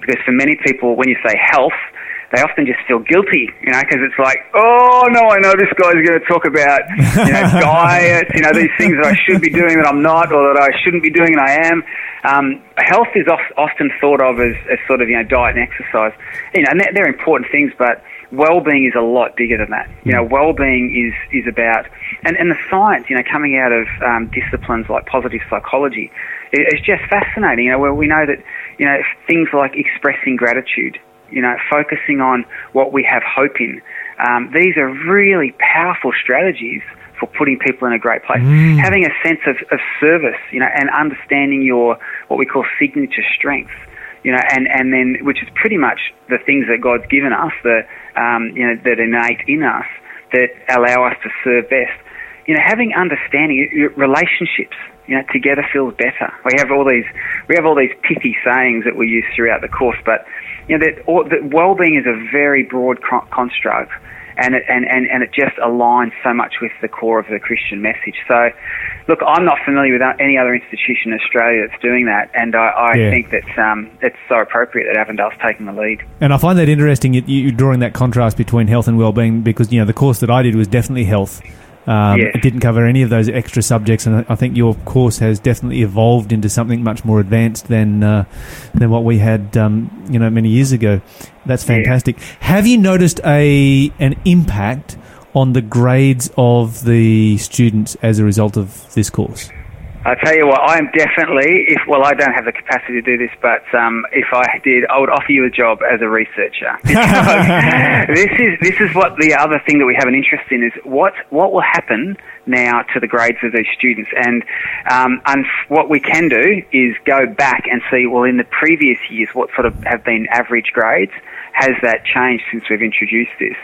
Speaker 5: because for many people, when you say health, they often just feel guilty, you know, because it's like, oh no, I know this guy's going to talk about, you know, diet, you know, these things that I should be doing that I'm not, or that I shouldn't be doing and I am. Um, health is of, often thought of as, as sort of, you know, diet and exercise, you know, and they're, they're important things, but well-being is a lot bigger than that. You know, well-being is is about and, and the science. You know, coming out of um, disciplines like positive psychology, it, it's just fascinating. You know, where we know that you know things like expressing gratitude. You know, focusing on what we have hope in. Um, these are really powerful strategies for putting people in a great place. Having a sense of, of service, you know, and understanding your what we call signature strengths you know, and, and then, which is pretty much the things that God's given us, the, um, you know, that innate in us, that allow us to serve best. You know, having understanding, relationships, you know, together feels better. We have all these, we have all these pithy sayings that we use throughout the course, but, you know, that, all, that well-being is a very broad construct, and it, and, and, and it just aligns so much with the core of the Christian message. So, look, I'm not familiar with any other institution in Australia that's doing that, and I, I
Speaker 1: Yeah.
Speaker 5: think that um, it's so appropriate that Avondale's taking the lead.
Speaker 1: And I find that interesting. You, you drawing that contrast between health and well-being because you know the course that I did was definitely health. Um,
Speaker 5: Yes.
Speaker 1: It didn't cover any of those extra subjects, and I- think your course has definitely evolved into something much more advanced than uh, than what we had, um, you know, many years ago. That's
Speaker 5: Yeah.
Speaker 1: fantastic. Have you noticed a an impact on the grades of the students as a result of this course?
Speaker 5: I tell you what, I am definitely, if well, I don't have the capacity to do this, but um, if I did, I would offer you a job as a researcher. This is this is what the other thing that we have an interest in is what what will happen now to the grades of these students, and um, and what we can do is go back and see well in the previous years what sort of have been average grades. Has that changed since we've introduced this?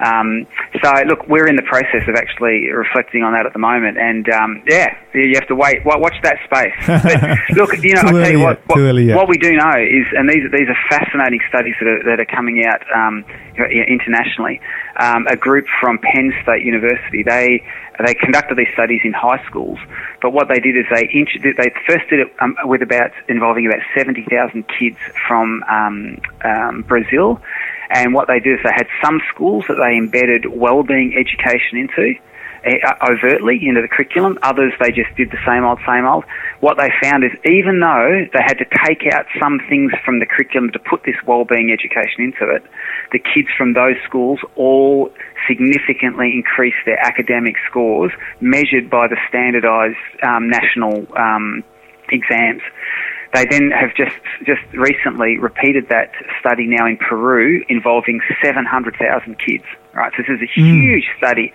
Speaker 5: Um, so look, we're in the process of actually reflecting on that at the moment, and um, yeah, you have to wait. wa- Watch that space. But look, you know, I tell you what, what,
Speaker 1: too early yet.
Speaker 5: what we do know is, and these these are fascinating studies that are, that are coming out um, internationally. Um, a group from Penn State University they they conducted these studies in high schools, but what they did is they they first did it um, with about involving about seventy thousand kids from um, um, Brazil, and what they did is they had some schools that they embedded well-being education into uh, overtly into the curriculum. Others they just did the same old, same old. What they found is even though they had to take out some things from the curriculum to put this well-being education into it, the kids from those schools all significantly increased their academic scores measured by the standardised um, national um, exams. They then have just just recently repeated that study now in Peru involving 700,000 kids. Right, so this is a hmm. huge study.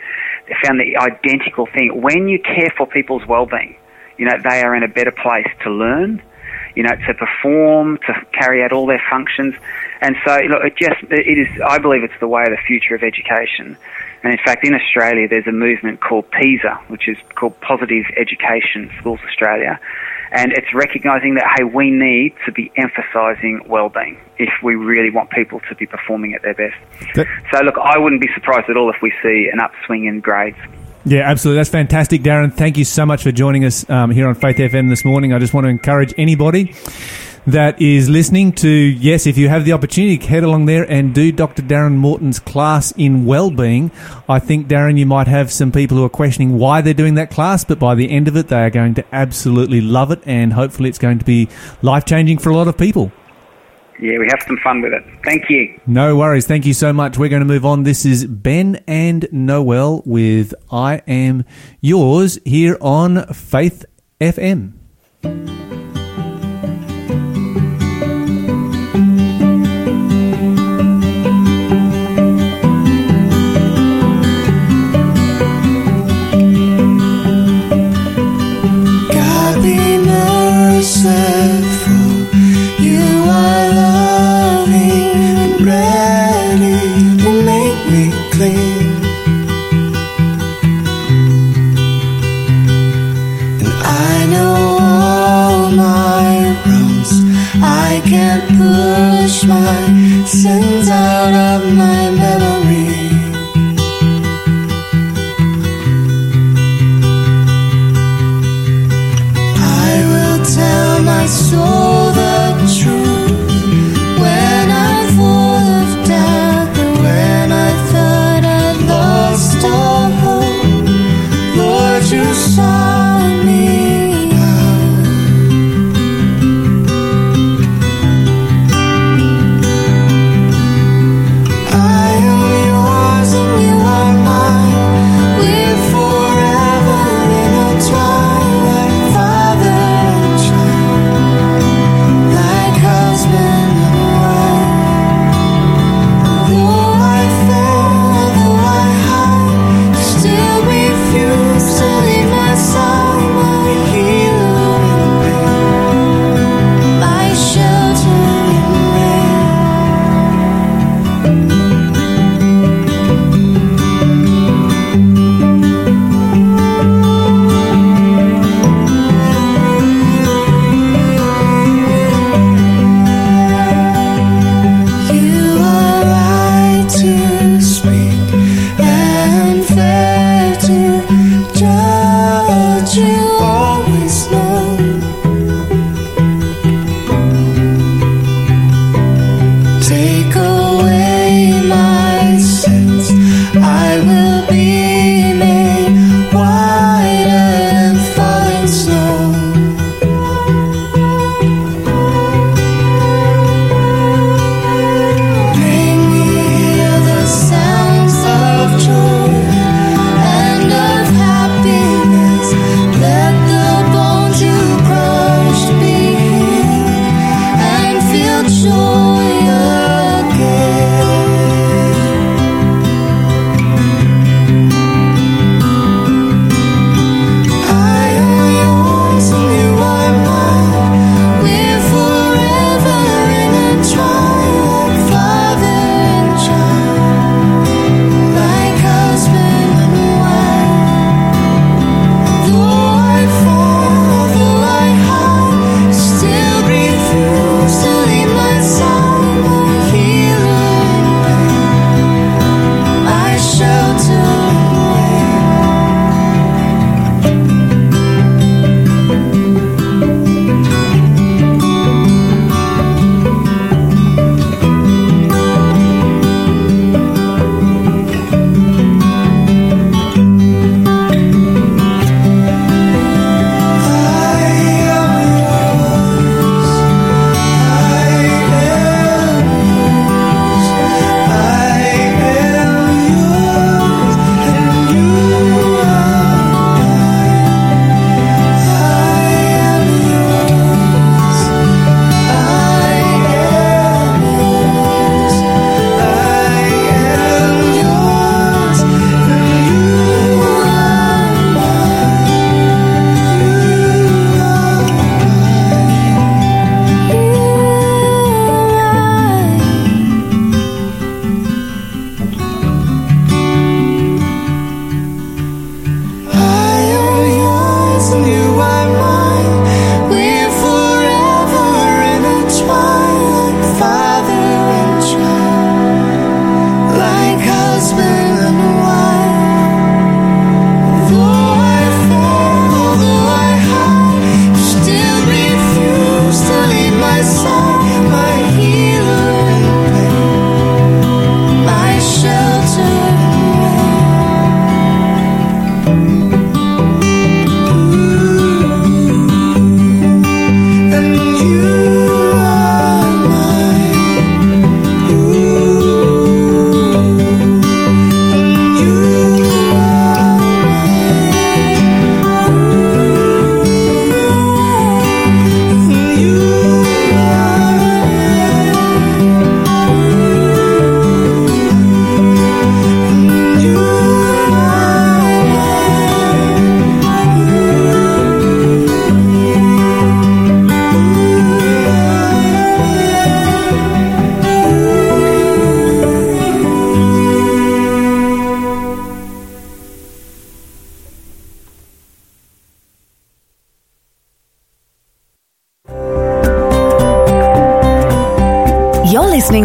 Speaker 5: They found the identical thing. When you care for people's well-being, you know they are in a better place to learn, you know, to perform, to carry out all their functions. And so, look, it just it is. I believe it's the way of the future of education. And in fact, in Australia, there's a movement called PESA, which is called Positive Education Schools Australia. And it's recognising that, hey, we need to be emphasising well-being if we really want people to be performing at their best.
Speaker 1: That-
Speaker 5: So, look, I wouldn't be surprised at all if we see an upswing in grades.
Speaker 1: Yeah, absolutely. That's fantastic, Darren. Thank you so much for joining us um, here on Faith FM this morning. I just want to encourage anybody that is listening to, yes, if you have the opportunity, head along there and do Dr. Darren Morton's class in well-being. I think, Darren, you might have some people who are questioning why they're doing that class, but by the end of it, they are going to absolutely love it, and hopefully it's going to be life-changing for a lot of people.
Speaker 5: Yeah, we have some fun with it. Thank you.
Speaker 1: No worries. Thank you so much. We're going to move on. This is Ben and Noel with I Am Yours here on Faith FM.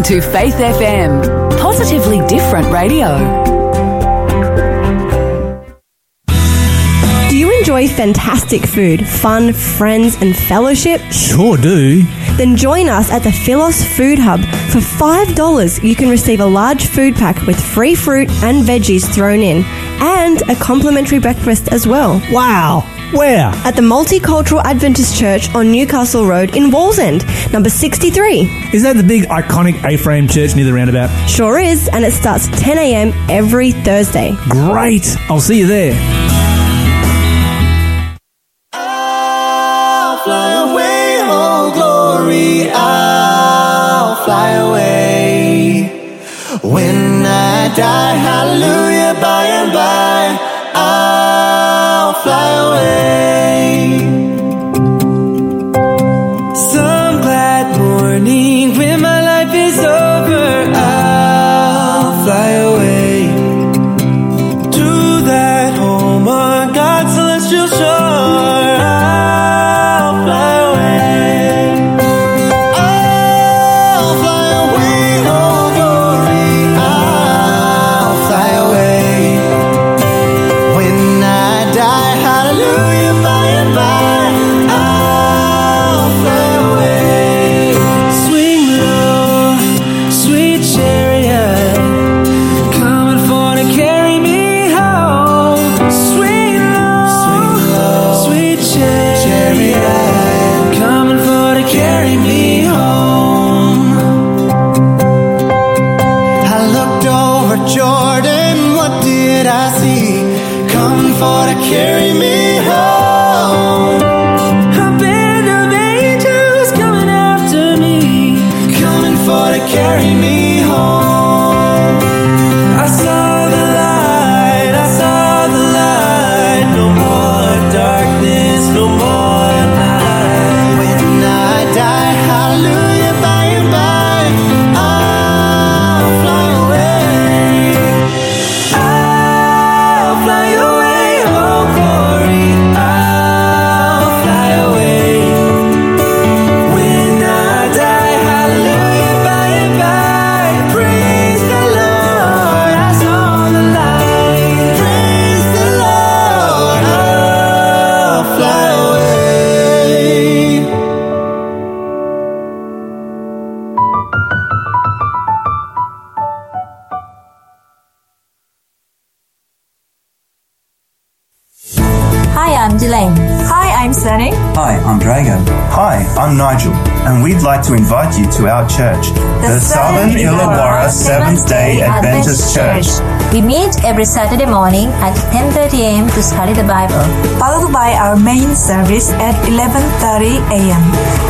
Speaker 3: To
Speaker 6: Faith FM, positively different radio.
Speaker 7: Do you enjoy fantastic food, fun, friends, and fellowship?
Speaker 1: Sure do.
Speaker 7: Then join us at the Philos Food Hub. For $5, you can receive a large food pack with free fruit and veggies thrown in, and a complimentary breakfast as well.
Speaker 1: Wow. Where?
Speaker 7: At the Multicultural Adventist Church on Newcastle Road in Wallsend, number 63.
Speaker 1: Is that the big iconic A-frame church near the roundabout?
Speaker 7: Sure is, and it starts 10am every Thursday.
Speaker 1: Great. I'll see you there.
Speaker 3: I'll fly away, oh glory, I'll fly away. When I die, hallelujah, To carry me
Speaker 8: day Adventist Church.
Speaker 9: We meet every Saturday morning at 10:30 a.m. to study the Bible.
Speaker 10: followed by our main service at 11:30 a.m.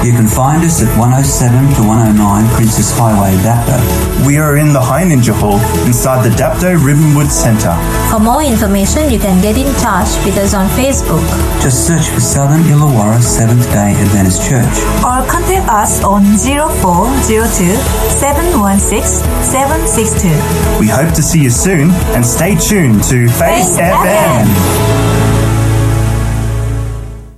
Speaker 11: You can find us at 107 to 109 Princes Highway, Dapto.
Speaker 8: We are in the High Ninja Hall inside the Dapto Ribbonwood Centre.
Speaker 9: For more information, you can get in touch with us on Facebook.
Speaker 11: Just search for Southern Illawarra Seventh day Adventist Church.
Speaker 10: Or contact us on 0402 716 762.
Speaker 8: We hope to see you soon, and stay tuned to Face,
Speaker 10: Faith
Speaker 8: FM.
Speaker 10: FM.